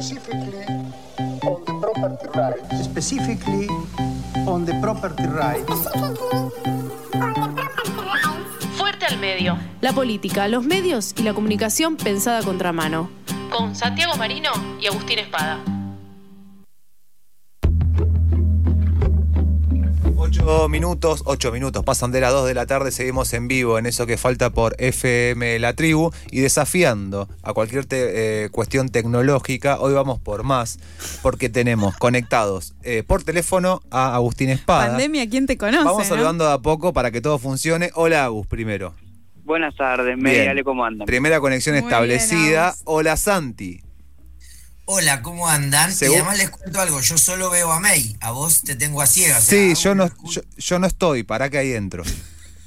specifically on the property rights. specifically on the property rights. Fuerte al medio. La política, los medios y la comunicación pensada a contramano. Con Santiago Marino y Agustín Espada. Ocho minutos, ocho minutos, pasan de las 2 de la tarde, seguimos en vivo en eso que falta por FM La Tribu y desafiando a cualquier te- eh, cuestión tecnológica. Hoy vamos por más, porque tenemos conectados eh, por teléfono a Agustín Espada. Pandemia, ¿quién te conoce? Vamos no? saludando de a poco para que todo funcione. Hola Agus, primero. Buenas tardes, Bien. Mediale, ¿cómo andan? Primera conexión Muy establecida. bien. Hola Santi. Hola, ¿cómo andan? Según- Y además les cuento algo, yo solo veo a May, a vos te tengo a ciegas. Sí, yo no, yo, yo no estoy, para que ahí entro.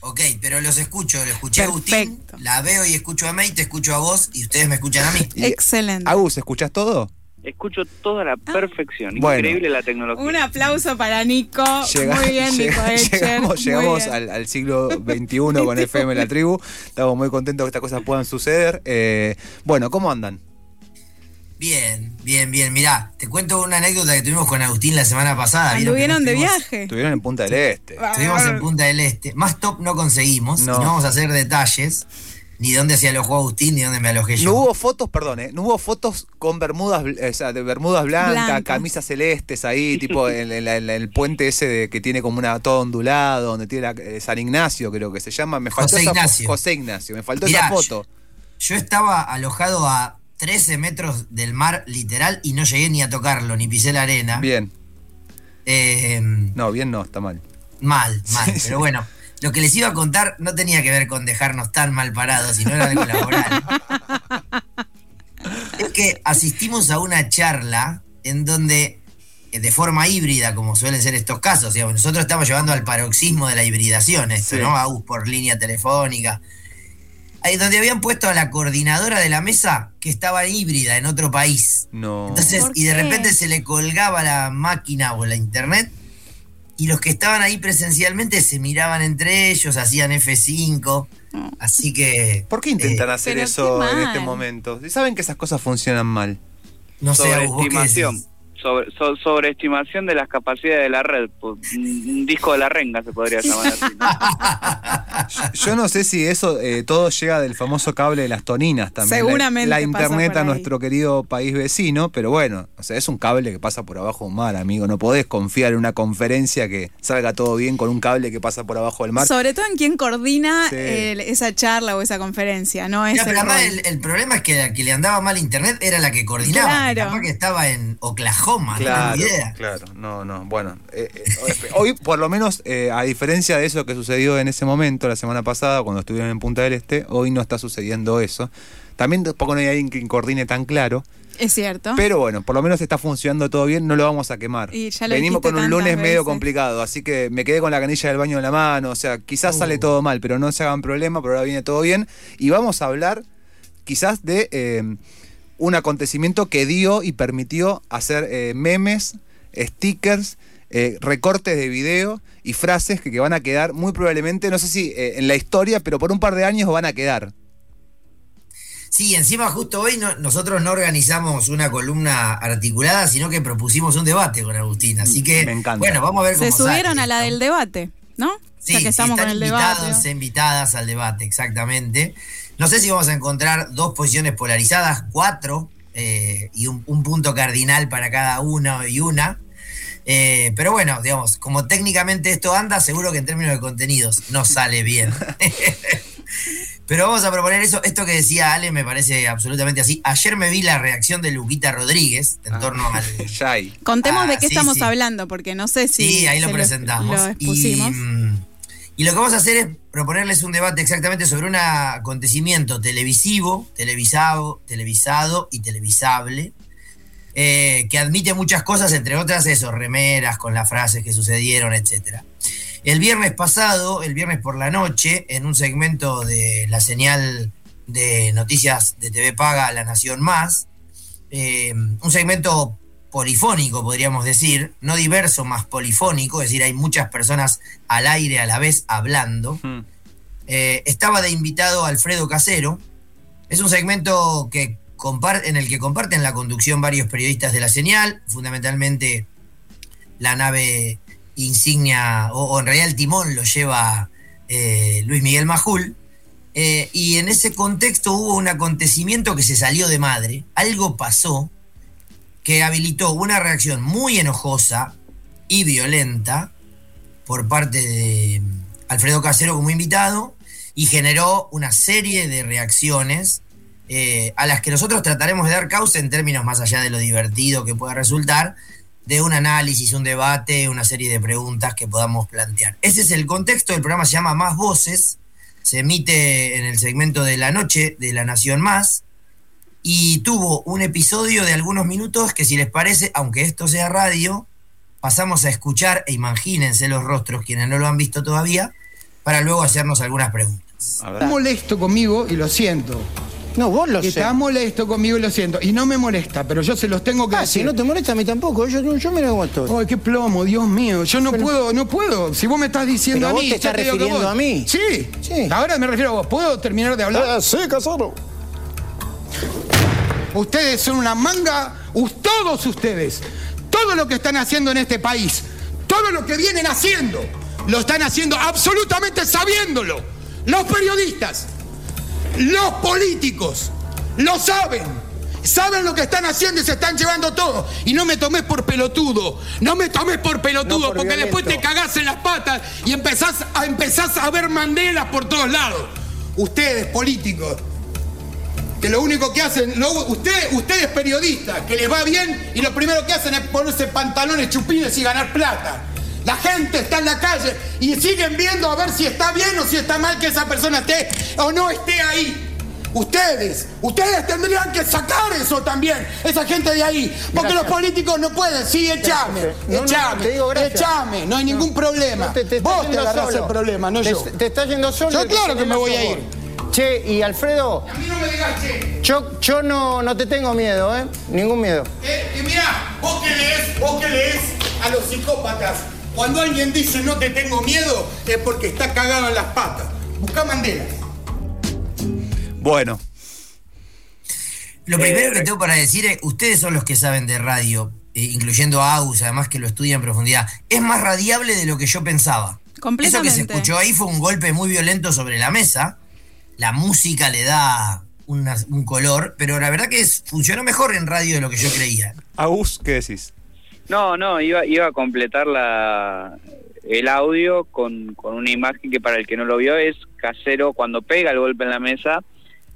Ok, pero los escucho, lo escuché a Agustín, la veo y escucho a May, te escucho a vos y ustedes me escuchan a mí. Excelente. Agus, ¿escuchás todo? Escucho toda la perfección. Bueno. Increíble la tecnología. Un aplauso para Nico. Llega- Muy bien, Nico llega-. Llegamos, Muy llegamos bien. al, al siglo XXI con FM La Tribu. Estamos muy contentos que estas cosas puedan suceder. Eh, bueno, ¿cómo andan? Bien, bien, bien. Mirá, te cuento una anécdota que tuvimos con Agustín la semana pasada. Anduvieron de viaje. Estuvieron en Punta del Este. Estuvimos en Punta del Este. Más top no conseguimos. No. Y no vamos a hacer detalles. Ni dónde se alojó Agustín, ni dónde me alojé yo. No hubo fotos, perdón, eh, no hubo fotos con bermudas, bl- o sea, de bermudas blancas, Blancas. camisas celestes ahí, tipo en, en la- en la- en el puente ese de, que tiene como una todo ondulado, donde tiene la- eh, San Ignacio, creo que se llama. Me faltó José esa Ignacio. José Ignacio, me faltó Mirá, esa foto. Yo estaba alojado a 13 metros del mar literal y no llegué ni a tocarlo, ni pisé la arena. Bien. Eh, No, bien no, está mal. Mal, mal. Sí, sí. Pero bueno, lo que les iba a contar no tenía que ver con dejarnos tan mal parados, sino era algo laboral. es que asistimos a una charla en donde, eh, de forma híbrida, como suelen ser estos casos, digamos, nosotros estamos llevando al paroxismo de la hibridación, esto, Sí. ¿no? AUS por línea telefónica. Ahí donde habían puesto a la coordinadora de la mesa que estaba híbrida en otro país. No. Entonces, ¿Por y de repente se le colgaba la máquina o la internet y los que estaban ahí presencialmente se miraban entre ellos, hacían F5. Así que. ¿Por qué intentan eh, hacer eso en este momento? Si saben que esas cosas funcionan mal. no sé, Agus, so- sobreestimación de las capacidades de la red. Pu- Un disco de la renga se podría llamar así. ¿no? Yo no sé si eso eh, todo llega del famoso cable de las toninas también. La- Seguramente La, internet a nuestro querido país vecino, pero bueno, o sea, es un cable que pasa por abajo del mar, amigo. No podés confiar en una conferencia que salga todo bien con un cable que pasa por abajo del mar. Sobre todo en quién coordina Sí. eh, esa charla o esa conferencia, no es Ya, el pero el, el problema es que la que le andaba mal internet era la que coordinaba. Claro. capaz que estaba en Oklahoma, no Claro, tengo idea. claro, no, no, bueno, eh, eh, hoy por lo menos, eh, a diferencia de eso que sucedió en ese momento, la semana pasada, cuando estuvieron en Punta del Este, hoy no está sucediendo eso. También tampoco no hay alguien que coordine tan claro, Es cierto. pero bueno, por lo menos está funcionando todo bien, no lo vamos a quemar. Y ya lo Venimos con un lunes medio veces. complicado, así que me quedé con la canilla del baño en la mano, o sea, quizás sale todo mal, pero no se hagan problema, pero ahora viene todo bien. Y vamos a hablar quizás de eh, un acontecimiento que dio y permitió hacer eh, memes, stickers, eh, recortes de video y frases que, que van a quedar muy probablemente, no sé si eh, en la historia, pero por un par de años van a quedar. Sí, encima justo hoy no- nosotros no organizamos una columna articulada, sino que propusimos un debate con Agustín. Así que, Me encanta. bueno, vamos a ver cómo Se subieron sale a la del debate, ¿no? Sí, ya que sí, estamos están con el invitados debate. e invitadas al debate, exactamente. No sé si vamos a encontrar dos posiciones polarizadas, cuatro, eh, y un, un punto cardinal para cada uno y una. Eh, pero bueno, digamos, como técnicamente esto anda, seguro que en términos de contenidos no sale bien. Pero vamos a proponer eso. Esto que decía Ale me parece absolutamente así. Ayer me vi la reacción de Luquita Rodríguez en Ah. torno al. Contemos Ah, de qué sí, estamos sí. hablando, porque no sé si. Sí, ahí lo se presentamos. Lo. Y, y lo que vamos a hacer es proponerles un debate exactamente sobre un acontecimiento televisivo, televisado, televisado y televisable, eh, que admite muchas cosas, entre otras eso, remeras con las frases que sucedieron, etcétera. El viernes pasado, el viernes por la noche, en un segmento de la señal de noticias de TV Paga La Nación Más, eh, un segmento polifónico, podríamos decir, no diverso, más polifónico, es decir, hay muchas personas al aire a la vez hablando. Hmm. Eh, estaba de invitado Alfredo Casero. Es un segmento que en el que comparten la conducción varios periodistas de la señal, fundamentalmente la nave insignia, o, o en realidad el timón lo lleva eh, Luis Miguel Majul. Eh, y en ese contexto hubo un acontecimiento que se salió de madre, algo pasó que habilitó una reacción muy enojosa y violenta por parte de Alfredo Casero como invitado y generó una serie de reacciones eh, a las que nosotros trataremos de dar causa en términos más allá de lo divertido que pueda resultar, de un análisis, un debate, una serie de preguntas que podamos plantear. Ese es el contexto, el programa se llama Más Voces, se emite en el segmento de la noche de La Nación Más y tuvo un episodio de algunos minutos que si les parece, aunque esto sea radio, pasamos a escuchar e imagínense los rostros quienes no lo han visto todavía, para luego hacernos algunas preguntas. Está molesto conmigo y lo siento. No, vos lo sé. Está molesto conmigo y lo siento. Y no me molesta, pero yo se los tengo que Ah, si no te molesta a mí tampoco. Yo, yo mira cómo estoy. Ay, qué plomo, Dios mío. Yo no puedo, no puedo. Si vos me estás diciendo Pero a vos mí. te yo estás refiriendo vos- a mí. Sí. Sí. Ahora me refiero a vos. ¿Puedo terminar de hablar? Ah, sí, Casaro. Ustedes son una manga, todos ustedes, todo lo que están haciendo en este país, todo lo que vienen haciendo, lo están haciendo absolutamente sabiéndolo. Los periodistas, los políticos, lo saben. Saben lo que están haciendo y se están llevando todo. Y no me tomes por pelotudo. No me tomes por pelotudo, No por porque violento. después te cagás en las patas y empezás a, empezás a ver mandelas por todos lados. Ustedes, políticos, que lo único que hacen, lo- usted, ustedes periodistas, que les va bien y lo primero que hacen es ponerse pantalones chupines y ganar plata. La gente está en la calle y siguen viendo a ver si está bien o si está mal que esa persona esté o no esté ahí. Ustedes, ustedes tendrían que sacar eso también, esa gente de ahí. Porque Gracias. los políticos no pueden. Sí, echame, No, no, no, echame, echame, no hay ningún problema. Te, te Vos te agarrás solo. el problema, no te, yo. Te estás yendo solo. Yo claro que me voy a ir. Che, y Alfredo, A mí no me digas che. yo, yo no, no te tengo miedo, ¿eh? Ningún miedo. Eh, y mirá, vos que lees, vos que lees a los psicópatas, cuando alguien dice no te tengo miedo, es porque está cagado en las patas. Busca Mandela. Bueno, Lo primero que tengo para decir es, ustedes son los que saben de radio, eh, incluyendo a Agus, además que lo estudia en profundidad. Es más radiable de lo que yo pensaba. Eso que Completamente. se escuchó ahí fue un golpe muy violento sobre la mesa. La música le da una- un color, pero la verdad que es- funcionó mejor en radio de lo que yo creía. Agus, ¿qué decís? No, no, iba, iba a completar la, el audio con, con una imagen que para el que no lo vio es casero cuando pega el golpe en la mesa,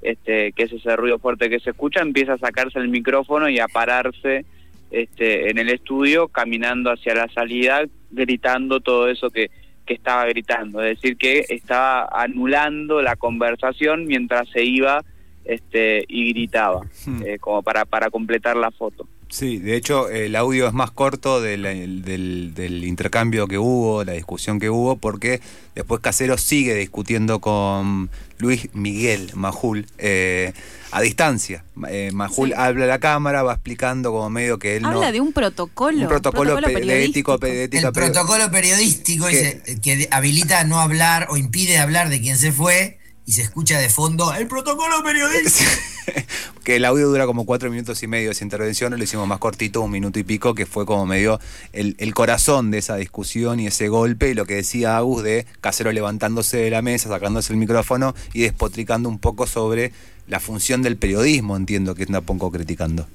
este, que es ese ruido fuerte que se escucha, empieza a sacarse el micrófono y a pararse este, en el estudio, caminando hacia la salida, gritando todo eso que, que estaba gritando. Es decir, que estaba anulando la conversación mientras se iba este, y gritaba, Hmm. eh, como para, para completar la foto. Sí, de hecho el audio es más corto del, del- del intercambio que hubo, la discusión que hubo, porque después Casero sigue discutiendo con Luis Miguel Majul eh, a distancia. Eh, Majul Sí. habla a la cámara, va explicando como medio que él no... Habla de un protocolo. un protocolo, pe- de periodístico. ético, pe- de ética El pe- protocolo periodístico que- ese, que habilita a no hablar o impide hablar de quien se fue y se escucha de fondo el protocolo periodístico. que el audio dura como cuatro minutos y medio esa intervención, lo hicimos más cortito, un minuto y pico, que fue como medio el, el corazón de esa discusión y ese golpe, y lo que decía Agus de Casero levantándose de la mesa, sacándose el micrófono y despotricando un poco sobre la función del periodismo, entiendo que un poco criticando.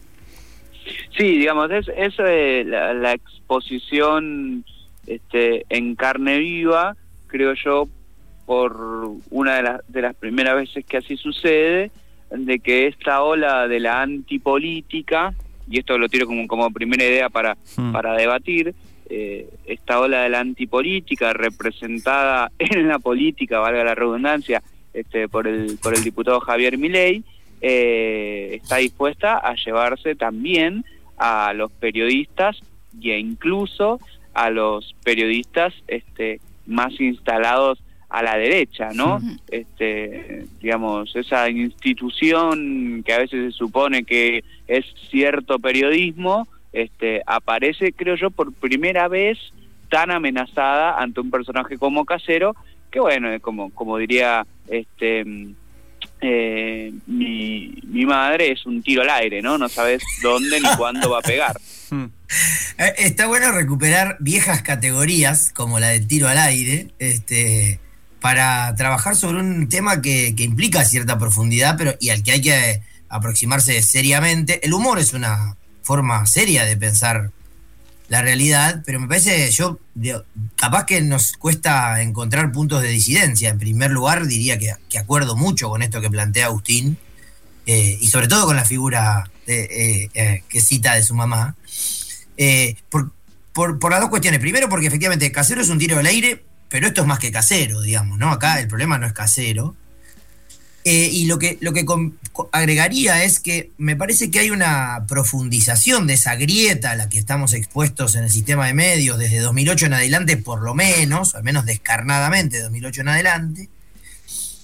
Sí, digamos, es, es eh, la, la exposición este, en carne viva, creo yo, por una de, las de las primeras veces que así sucede, de que esta ola de la antipolítica, y esto lo tiro como, como primera idea para, Hmm. para debatir, eh, esta ola de la antipolítica representada en la política, valga la redundancia, este, por, el, por el diputado Javier Milei, eh, está dispuesta a llevarse también a los periodistas e incluso a los periodistas este, más instalados a la derecha, ¿no? Este, digamos, esa institución que a veces se supone que es cierto periodismo, este, aparece, creo yo, por primera vez tan amenazada ante un personaje como Casero, que bueno, como, como diría este mm, eh, mi, mi madre es un tiro al aire, ¿no? No sabes dónde ni cuándo va a pegar. Hmm. Eh, Está bueno recuperar viejas categorías como la del tiro al aire, este, para trabajar sobre un tema que, que implica cierta profundidad, pero y al que hay que aproximarse seriamente. El humor es una forma seria de pensar la realidad, pero me parece, yo, capaz que nos cuesta encontrar puntos de disidencia. En primer lugar, diría que, que acuerdo mucho con esto que plantea Agustín, eh, y sobre todo con la figura eh, eh, que cita de su mamá, por, por, por las dos cuestiones. Primero, porque efectivamente casero es un tiro al aire, pero esto es más que casero, digamos, ¿no? Acá el problema no es casero. Eh, y lo que, lo que agregaría es que me parece que hay una profundización de esa grieta a la que estamos expuestos en el sistema de medios desde 2008 en adelante, por lo menos, al menos descarnadamente de 2008 en adelante.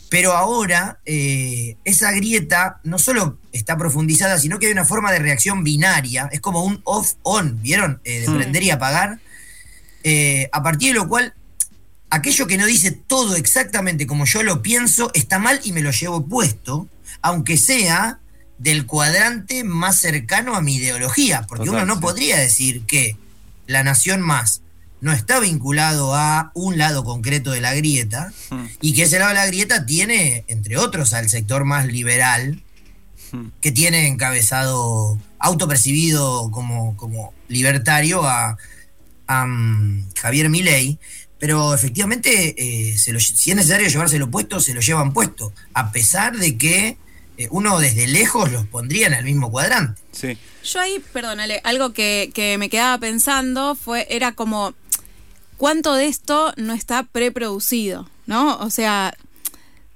Pero ahora eh, esa grieta no solo está profundizada, sino que hay una forma de reacción binaria, es como un off-on, ¿vieron? Eh, de Hmm. prender y apagar, eh, a partir de lo cual aquello que no dice todo exactamente como yo lo pienso está mal y me lo llevo puesto, aunque sea del cuadrante más cercano a mi ideología, porque Total, uno no sí. podría decir que la nación más no está vinculado a un lado concreto de la grieta Hmm. y que ese lado de la grieta tiene, entre otros, al sector más liberal, Hmm. que tiene encabezado, autopercibido como, como libertario a, a, mm, Javier Milei, pero efectivamente, eh, se lo- si es necesario llevárselo puesto, se lo llevan puesto, a pesar de que eh, uno desde lejos los pondría en el mismo cuadrante. Sí. Yo ahí, perdónale, algo que, que me quedaba pensando fue, era como, ¿cuánto de esto no está preproducido? ¿No? O sea,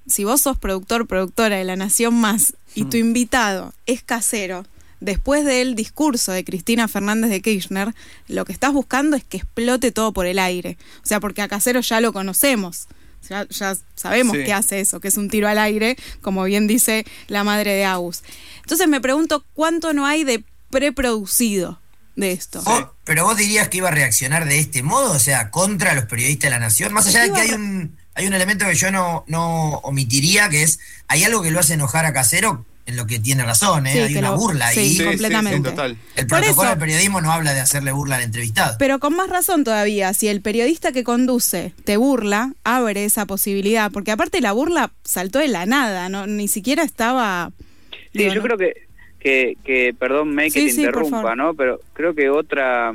si vos sos productor, productora de La Nación Más y tu invitado es casero, después del discurso de Cristina Fernández de Kirchner, lo que estás buscando es que explote todo por el aire. O sea, porque a casero ya lo conocemos. Ya, ya sabemos Sí. que hace eso, que es un tiro al aire, como bien dice la madre de Agus. Entonces me pregunto cuánto no hay de preproducido de esto. Pero vos dirías que iba a reaccionar de este modo, o sea, contra los periodistas de la nación, más allá de que hay un, hay un elemento que yo no, no omitiría, que es, hay algo que lo hace enojar a Casero en lo que tiene razón, ¿eh? Sí, hay una lo- burla sí, ahí. sí, sí, completamente. total. El Por protocolo eso- del periodismo no habla de hacerle burla al entrevistado. Pero con más razón todavía, si el periodista que conduce te burla, abre esa posibilidad, porque aparte la burla saltó de la nada, no ni siquiera estaba... Sí, digo, yo no- creo que, que, que perdón, May, que te interrumpa. ¿no? Pero creo que otra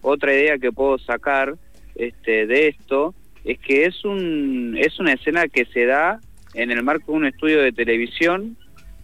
otra idea que puedo sacar este, de esto es que es un es una escena que se da en el marco de un estudio de televisión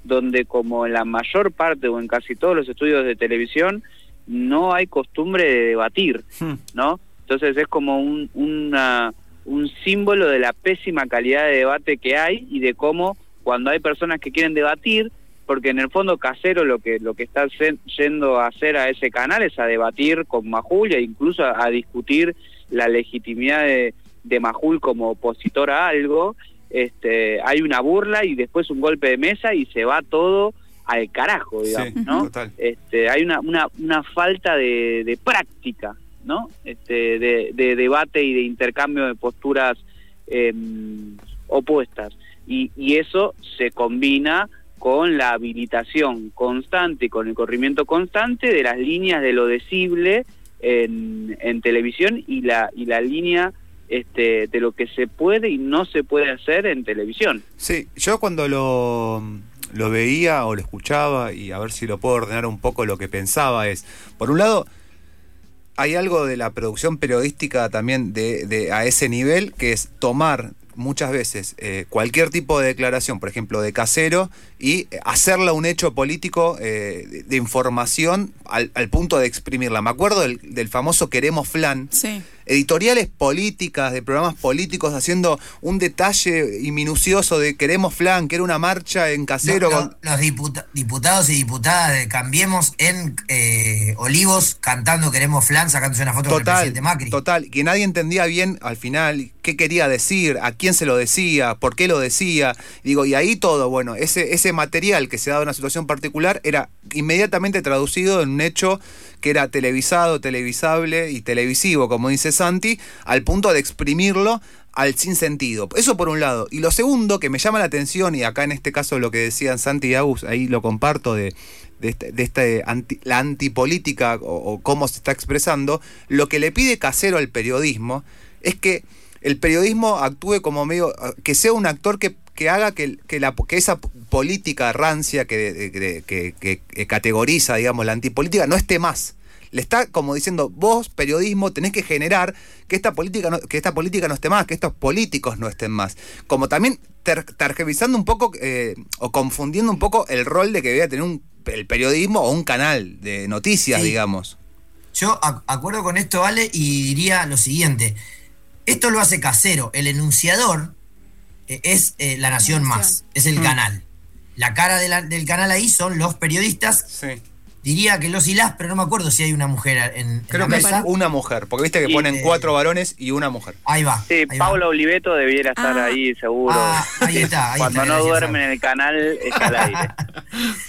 donde como en la mayor parte o en casi todos los estudios de televisión no hay costumbre de debatir, Hmm. ¿no? Entonces es como un, una, un símbolo de la pésima calidad de debate que hay y de cómo cuando hay personas que quieren debatir, porque en el fondo Casero lo que lo que está yen- yendo a hacer a ese canal es a debatir con Majul e incluso a, a discutir la legitimidad de, de Majul como opositor a algo, este, hay una burla y después un golpe de mesa y se va todo al carajo, digamos, Sí, ¿no? total. Este, hay una, una, una falta de, de práctica, ¿no? Este, de, de debate y de intercambio de posturas em, opuestas. Y, y eso se combina con la habilitación constante y con el corrimiento constante de las líneas de lo decible en, en televisión y la, y la línea este, de lo que se puede y no se puede hacer en televisión. Sí, yo cuando lo, lo veía o lo escuchaba, y a ver si lo puedo ordenar un poco lo que pensaba, es, por un lado, hay algo de la producción periodística también de, de- a ese nivel, que es tomar muchas veces eh, cualquier tipo de declaración, por ejemplo, de casero, y hacerla un hecho político eh, de, de información al, al punto de exprimirla. Me acuerdo del, del famoso Queremos Flan, Sí. Editoriales políticas, de programas políticos, haciendo un detalle y minucioso de queremos flan, que era una marcha en casero. Con- los diputa- diputados y diputadas de Cambiemos en eh, Olivos cantando Queremos Flan, sacándose una foto con el Total, presidente Macri. total, que nadie entendía bien al final qué quería decir, a quién se lo decía, por qué lo decía. Digo, y ahí todo, bueno, ese, ese material que se daba en una situación particular era inmediatamente traducido en un hecho que era televisado, televisable y televisivo, como dice Santi, al punto de exprimirlo al sinsentido. Eso por un lado. Y lo segundo que me llama la atención, y acá en este caso lo que decían Santi y Agus, ahí lo comparto de, de, este, este la antipolítica o, o cómo se está expresando, lo que le pide Casero al periodismo es que el periodismo actúe como medio, que sea un actor que, que haga que, que, la, que esa política rancia que, que- categoriza, digamos, la antipolítica no esté más. Le está como diciendo, vos, periodismo, tenés que generar que esta política no, que esta política no esté más, que estos políticos no estén más. Como también ter- un poco eh, o confundiendo un poco el rol de que debía tener un, el periodismo o un canal de noticias, Sí. digamos. Yo ac- acuerdo con esto, Ale, y diría lo siguiente. Esto lo hace casero. El enunciador es eh, La Nación Más, es el canal. La cara de la- del canal ahí son los periodistas. Sí. Diría que los y las, pero no me acuerdo si hay una mujer en, en Creo la que mesa. es una mujer, porque viste que Y, ponen eh, cuatro varones y una mujer. Ahí va. Sí, ahí va. Paula Oliveto debiera estar Ah. ahí seguro. Ah, ahí está, ahí Cuando está, no gracias, duerme Sam. en el canal, está al aire.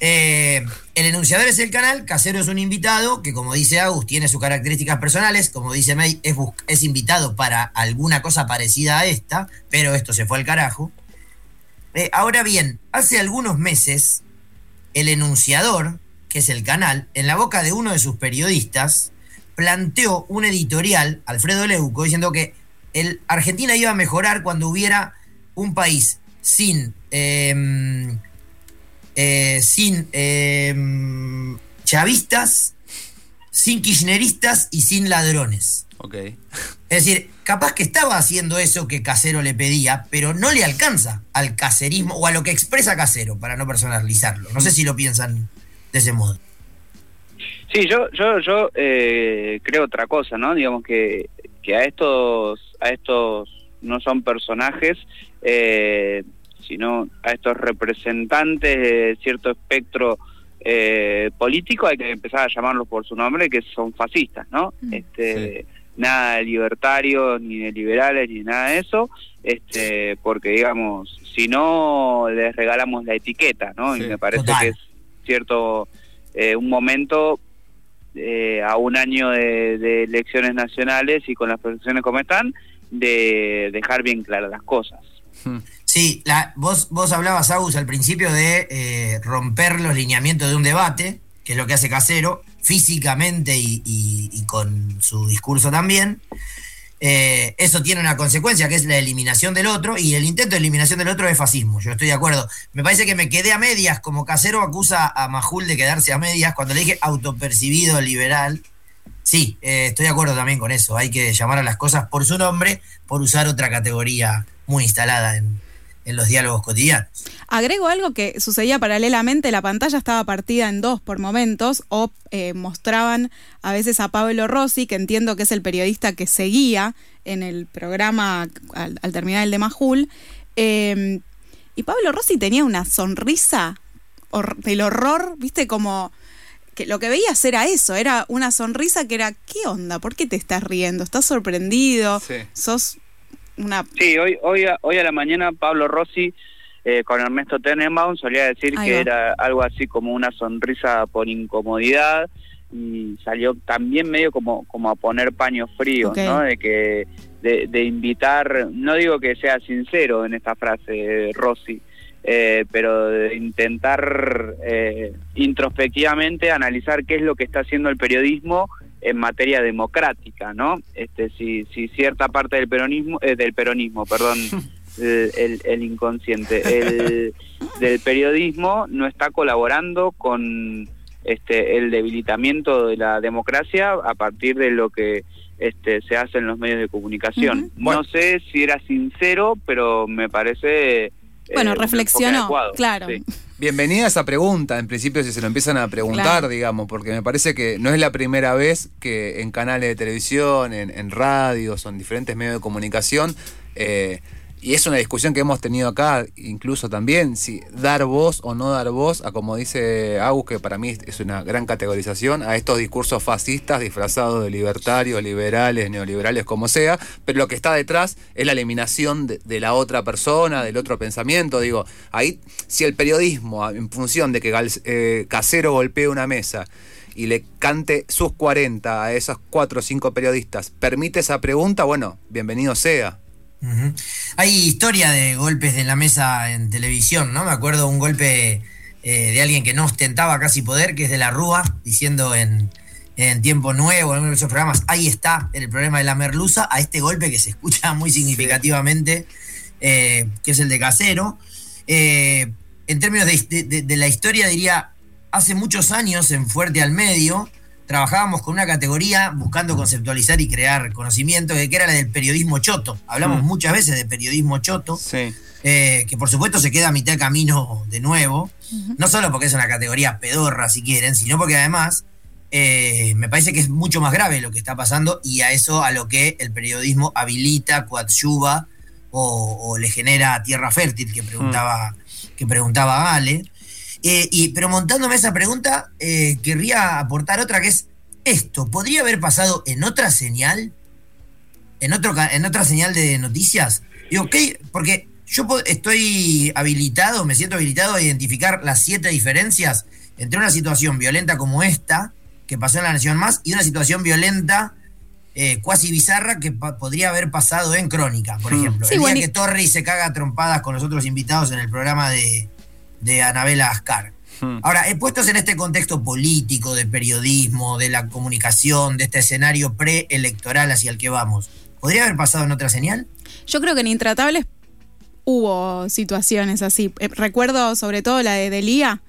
Eh, el enunciador es el canal, Casero es un invitado que, como dice Agus, tiene sus características personales. Como dice May, es, invitado para alguna cosa parecida a esta, pero esto se fue al carajo. Eh, ahora bien, hace algunos meses, el enunciador, que es el canal, en la boca de uno de sus periodistas, planteó un editorial, Alfredo Leuco, diciendo que el Argentina iba a mejorar cuando hubiera un país sin em, eh, sin eh, chavistas, sin kirchneristas y sin ladrones. Ok. Es decir, capaz que estaba haciendo eso que Casero le pedía, pero no le alcanza al caserismo o a lo que expresa Casero, para no personalizarlo. No sé si lo piensan de ese modo. Sí, yo, yo, yo eh, creo otra cosa, ¿no? Digamos que, que a estos, a estos no son personajes, eh, sino a estos representantes de cierto espectro eh, político hay que empezar a llamarlos por su nombre, que son fascistas, ¿no? Mm. Este, Nada de libertarios, ni de liberales, ni nada de eso, este, porque digamos, si no les regalamos la etiqueta, ¿no? Sí, y me parece total. que es cierto eh, un momento eh, a un año de, de elecciones nacionales y con las proyecciones como están, de dejar bien claras las cosas. Sí, vos, vos hablabas, Agus, al principio de eh, romper los lineamientos de un debate, que es lo que hace Casero, físicamente y con su discurso también. Eh, eso tiene una consecuencia, que es la eliminación del otro, y el intento de eliminación del otro es fascismo, yo estoy de acuerdo. Me parece que me quedé a medias, como Casero acusa a Majul de quedarse a medias, cuando le dije autopercibido liberal. Sí, eh, estoy de acuerdo también con eso, hay que llamar a las cosas por su nombre, por usar otra categoría muy instalada en, en los diálogos cotidianos. Agrego algo que sucedía paralelamente, la pantalla estaba partida en dos por momentos, o eh, mostraban a veces a Pablo Rossi, que entiendo que es el periodista que seguía en el programa al, al terminar el de Majul, eh, y Pablo Rossi tenía una sonrisa hor- del horror, viste, como que lo que veías era eso, era una sonrisa que era, ¿qué onda? ¿Por qué te estás riendo? ¿Estás sorprendido? Sí. ¿Sos una... Sí, hoy, hoy, a, hoy a la mañana Pablo Rossi eh, con Ernesto Tenenbaum solía decir Ahí que va. era algo así como una sonrisa por incomodidad y salió también medio como, como a poner paños fríos, Ok. ¿no? De que de, de invitar, no digo que sea sincero en esta frase Rossi, eh, pero de intentar eh, introspectivamente analizar qué es lo que está haciendo el periodismo en materia democrática, ¿no? Este, si, si cierta parte del peronismo, eh, del peronismo, perdón, el, el- el inconsciente, el, del periodismo no está colaborando con este el debilitamiento de la democracia a partir de lo que este se hace en los medios de comunicación. No sé si era sincero, pero me parece eh, Bueno, enfoque reflexionó, adecuado. claro. Sí. Bienvenida a esa pregunta, en principio, si se lo empiezan a preguntar, Claro. digamos, porque me parece que no es la primera vez que en canales de televisión, en, en radios o en diferentes medios de comunicación, eh, y es una discusión que hemos tenido acá, incluso también, si dar voz o no dar voz a, como dice Agus, que para mí es una gran categorización, a estos discursos fascistas disfrazados de libertarios, liberales, neoliberales, como sea, pero lo que está detrás es la eliminación de, la otra persona, del otro pensamiento. Digo, ahí, si el periodismo, en función de que eh, Casero golpee una mesa y le cante sus 40 a esos cuatro o cinco periodistas, permite esa pregunta, bueno, bienvenido sea. Hay historia de golpes de la mesa en televisión, ¿no? Me acuerdo un golpe eh, de alguien que no ostentaba casi poder, que es de la Rúa, diciendo en, en Tiempo Nuevo, en uno de esos programas, ahí está el problema de la merluza, a este golpe que se escucha muy significativamente, eh, que es el de Casero. Eh, en términos de, de- de la historia, diría, hace muchos años en Fuerte al Medio, trabajábamos con una categoría buscando conceptualizar y crear conocimiento, que era la del periodismo choto. Hablamos Mm. muchas veces de periodismo choto, Sí. eh, que por supuesto se queda a mitad de camino de nuevo, no solo porque es una categoría pedorra, si quieren, sino porque además eh, me parece que es mucho más grave lo que está pasando y a eso a lo que el periodismo habilita, coadyuva o, o le genera tierra fértil, que preguntaba, que preguntaba Ale. Eh, y, pero montándome esa pregunta, eh, querría aportar otra que es esto, ¿podría haber pasado en otra señal? ¿En, otro, ca- en otra señal de noticias? Digo, ¿qué? Porque yo estoy habilitado, me siento habilitado a identificar las siete diferencias entre una situación violenta como esta, que pasó en La Nación Más, y una situación violenta eh, cuasi bizarra que podría haber pasado en Crónica, por Hmm. ejemplo. Sí, el día bueno, y- que Torri se caga a trompadas con los otros invitados en el programa de, de Anabela Ascar. Hmm. Ahora, he puestos en este contexto político, de periodismo, de la comunicación, de este escenario preelectoral hacia el que vamos, ¿podría haber pasado en otra señal? Yo creo que en Intratables hubo situaciones así. Eh, recuerdo sobre todo la de Delía,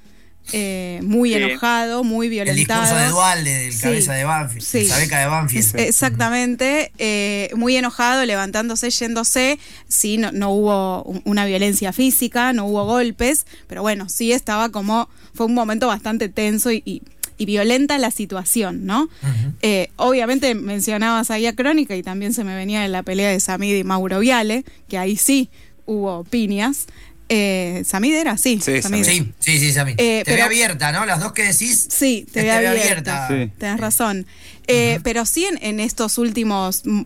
eh, muy Sí. enojado, muy El violentado. discurso de Dualde, del Sí. cabeza de Banfield, Sí. Sabeca de Banfield. Es- Exactamente, eh, muy enojado, levantándose, yéndose. Sí, no, no hubo un- una violencia física, no hubo golpes, pero bueno, sí estaba como, fue un momento bastante tenso y, y- y violenta la situación, ¿no? Eh, obviamente mencionabas ahí a Crónica y también se me venía en la pelea de Samid y Mauro Viale, que ahí sí hubo piñas. Eh, Samid era. Sí, Samid. Sí, sí, sí, Sammy. Eh, Te ve pero- abierta, ¿no? Las dos que decís. Sí, te ve TV abierta. Sí. Tenés razón. Eh, Pero sí en, en estos últimos mm,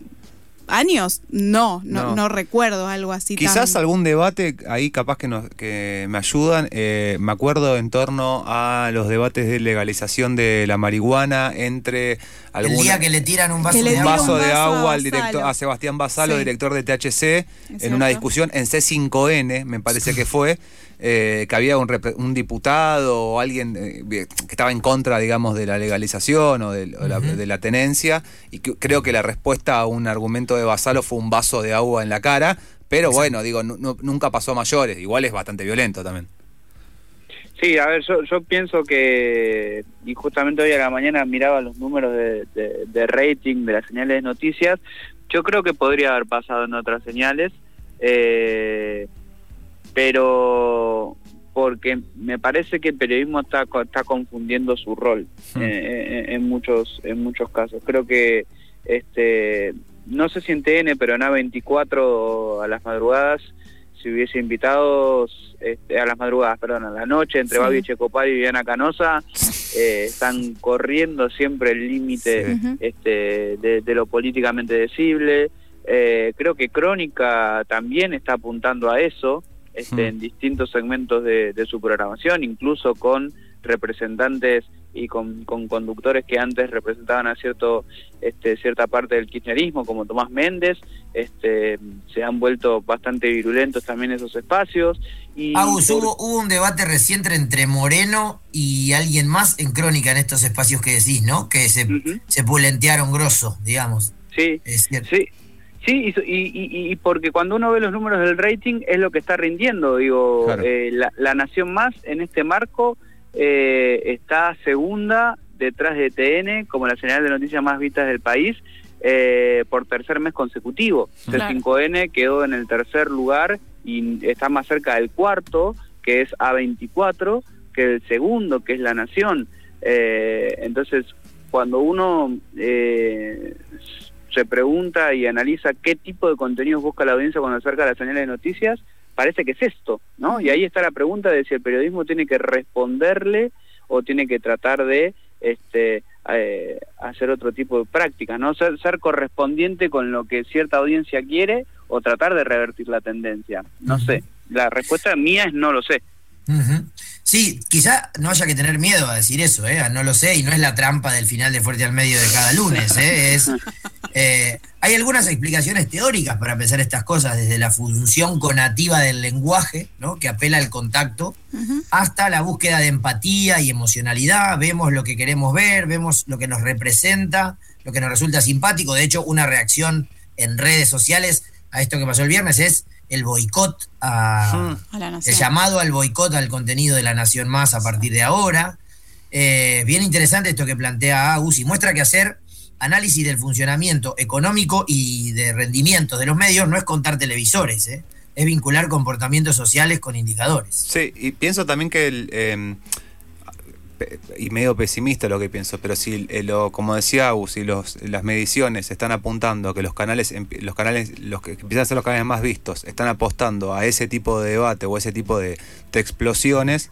años, no, no, No. no recuerdo algo así. Quizás tan... algún debate ahí capaz que, nos, que me ayudan. eh, me acuerdo en torno a los debates de legalización de la marihuana entre El alguna- día que le tiran un vaso de un agua. vaso de a al director, a Sebastián Basalo, Sí. director de THC, en cierto. una discusión en C5N, me parece que fue, eh, que había un, un diputado o alguien eh, que estaba en contra, digamos, de la legalización o, de, o la, de la tenencia, y que- creo que la respuesta a un argumento de Basalo fue un vaso de agua en la cara, pero bueno, digo, nu- nu- nunca pasó a mayores, igual es bastante violento también. Sí, a ver, yo, yo pienso que, y justamente hoy a la mañana miraba los números de, de- de rating de las señales de noticias, yo creo que podría haber pasado en otras señales, eh, pero porque me parece que el periodismo está, está confundiendo su rol Hmm. eh, en, en muchos en muchos casos. Creo que este no sé si en TN, pero en A24 a las madrugadas si hubiese invitados este, a las madrugadas, perdón, a la noche entre Sí. Babi Checopar y Viviana Canosa, eh, están corriendo siempre el límite Sí. Este, de, de lo políticamente decible. Eh, creo que Crónica también está apuntando a eso este, en distintos segmentos de, de su programación, incluso con representantes y con, con conductores que antes representaban a cierto este, cierta parte del kirchnerismo, como Tomás Méndez, este, se han vuelto bastante virulentos también esos espacios. Y Agus, por- hubo, hubo un debate reciente entre Moreno y alguien más en Crónica en estos espacios que decís, ¿no? Que se, se pulentearon grosso, digamos. Sí, Es cierto. Sí, sí, y, y- y- y porque cuando uno ve los números del rating es lo que está rindiendo. Digo, Claro. eh, la, la Nación Más en este marco eh, está segunda detrás de TN como la señal de noticias más vistas del país eh, por tercer mes consecutivo. Claro. C5N quedó en el tercer lugar y está más cerca del cuarto, que es A24, que el segundo, que es La Nación. Eh, entonces, cuando uno eh, se pregunta y analiza qué tipo de contenidos busca la audiencia cuando acerca a las señales de noticias, parece que es esto, ¿no? Y ahí está la pregunta de si el periodismo tiene que responderle o tiene que tratar de este eh, hacer otro tipo de prácticas, ¿no? Ser, ser correspondiente con lo que cierta audiencia quiere o tratar de revertir la tendencia. No sé. La respuesta mía es no lo sé. Ujú. Sí, quizá no haya que tener miedo a decir eso, ¿eh? No lo sé, y no es la trampa del final de Fuerte al Medio de cada lunes, ¿eh? Es, eh, Hay algunas explicaciones teóricas para pensar estas cosas, desde la función conativa del lenguaje, ¿no? que apela al contacto, hasta la búsqueda de empatía y emocionalidad. Vemos lo que queremos ver, vemos lo que nos representa, lo que nos resulta simpático. De hecho, una reacción en redes sociales a esto que pasó el viernes es el boicot, a, A la el llamado al boicot al contenido de la Nación Más a partir de ahora. Eh, bien interesante esto que plantea Agus y muestra que hacer análisis del funcionamiento económico y de rendimiento de los medios no es contar televisores, ¿eh? es vincular comportamientos sociales con indicadores. Sí, y pienso también que el. eh, pe- y medio pesimista lo que pienso, pero si eh, lo, como decía Agus, si los, las mediciones están apuntando a que los canales, los canales, los que empiezan a ser los canales más vistos, están apostando a ese tipo de debate o ese tipo de, explosiones,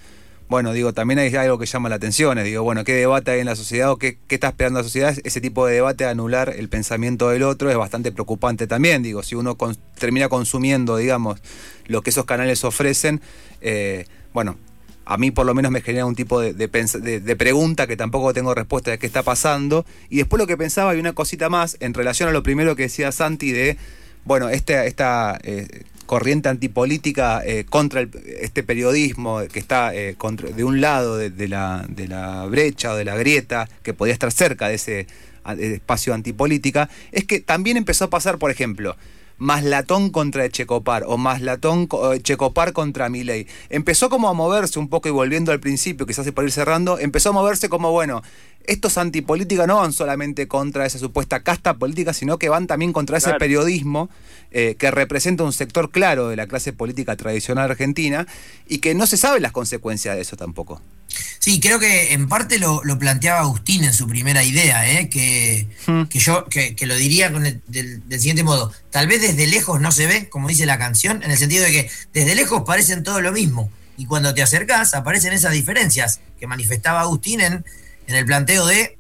bueno, digo, también hay algo que llama la atención, es, digo, bueno, ¿qué debate hay en la sociedad o qué, qué está esperando la sociedad? Ese tipo de debate, anular el pensamiento del otro, es bastante preocupante también, digo, si uno con- termina consumiendo, digamos, lo que esos canales ofrecen, eh, bueno, a mí por lo menos me genera un tipo de, de pregunta que tampoco tengo respuesta de qué está pasando. Y después lo que pensaba, hay una cosita más en relación a lo primero que decía Santi de, bueno, este, esta eh, corriente antipolítica eh, contra el- este periodismo que está eh, de un lado la, de la brecha o de la grieta, que podía estar cerca de ese espacio antipolítica, es que también empezó a pasar, por ejemplo, Maslatón contra Checopar o Maslatón eh, Checopar contra Milei. Empezó como a moverse un poco y volviendo al principio, quizás por ir cerrando, empezó a moverse como, bueno, estos antipolítica no van solamente contra esa supuesta casta política, sino que van también contra ese periodismo eh, que representa un sector claro de la clase política tradicional argentina y que no se sabe las consecuencias de eso tampoco. Sí, creo que en parte lo, lo planteaba Agustín en su primera idea, ¿eh? que, Hmm. que yo que, que lo diría con el- del, del siguiente modo. Tal vez desde lejos no se ve, como dice la canción, en el sentido de que desde lejos parecen todo lo mismo. Y cuando te acercás aparecen esas diferencias que manifestaba Agustín en, en el planteo de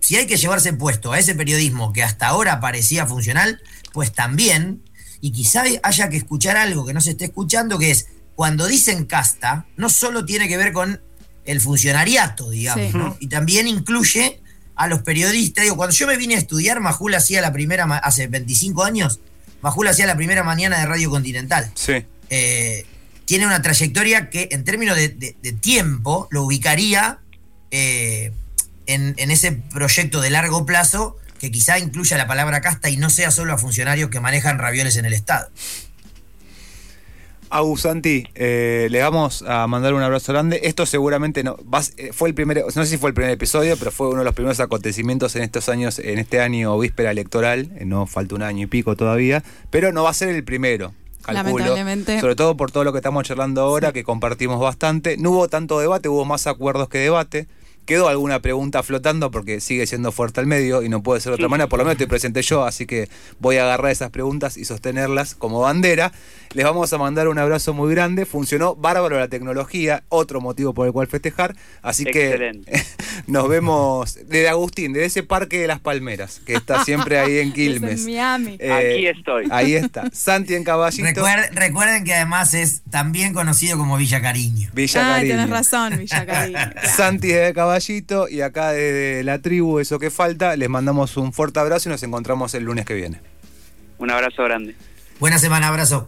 si hay que llevarse puesto a ese periodismo que hasta ahora parecía funcional, pues también, y quizá haya que escuchar algo que no se esté escuchando, que es cuando dicen casta, no solo tiene que ver con el funcionariato, digamos, Sí. ¿no? y también incluye a los periodistas. Digo, cuando yo me vine a estudiar, Majul hacía la primera, hace 25 años, Majul hacía la primera mañana de Radio Continental Sí. eh, tiene una trayectoria que en términos de, de- de tiempo lo ubicaría eh, en, en ese proyecto de largo plazo que quizá incluya la palabra casta y no sea solo a funcionarios que manejan ravioles en el Estado. Agus Santi, eh, le vamos a mandar un abrazo grande. Esto seguramente no vas- eh, fue el primer, no sé si fue el primer episodio, pero fue uno de los primeros acontecimientos en estos años, en este año víspera electoral. eh, no falta un año y pico todavía, pero no va a ser el primero. Calculo, Lamentablemente. Sobre todo por todo lo que estamos charlando ahora, que compartimos bastante. No hubo tanto debate, hubo más acuerdos que debate. Quedó alguna pregunta flotando porque sigue siendo fuerte al medio y no puede ser de otra manera. Por lo menos te presenté yo, así que voy a agarrar esas preguntas y sostenerlas como bandera. Les vamos a mandar un abrazo muy grande. Funcionó bárbaro la tecnología, otro motivo por el cual festejar. Así Excelente. que nos vemos desde Agustín, de ese Parque de las Palmeras, que está siempre ahí en Es Quilmes. en Miami. Eh, Aquí estoy. Ahí está. Santi en Caballito. Recuer- recuerden que además es también conocido como Villa Cariño. Villa Ay, Cariño. tenés razón, Villa Cariño. claro. Santi de Caballito y acá desde la tribu, eso que falta, les mandamos un fuerte abrazo y nos encontramos el lunes que viene. Un abrazo grande. Buena semana, abrazo.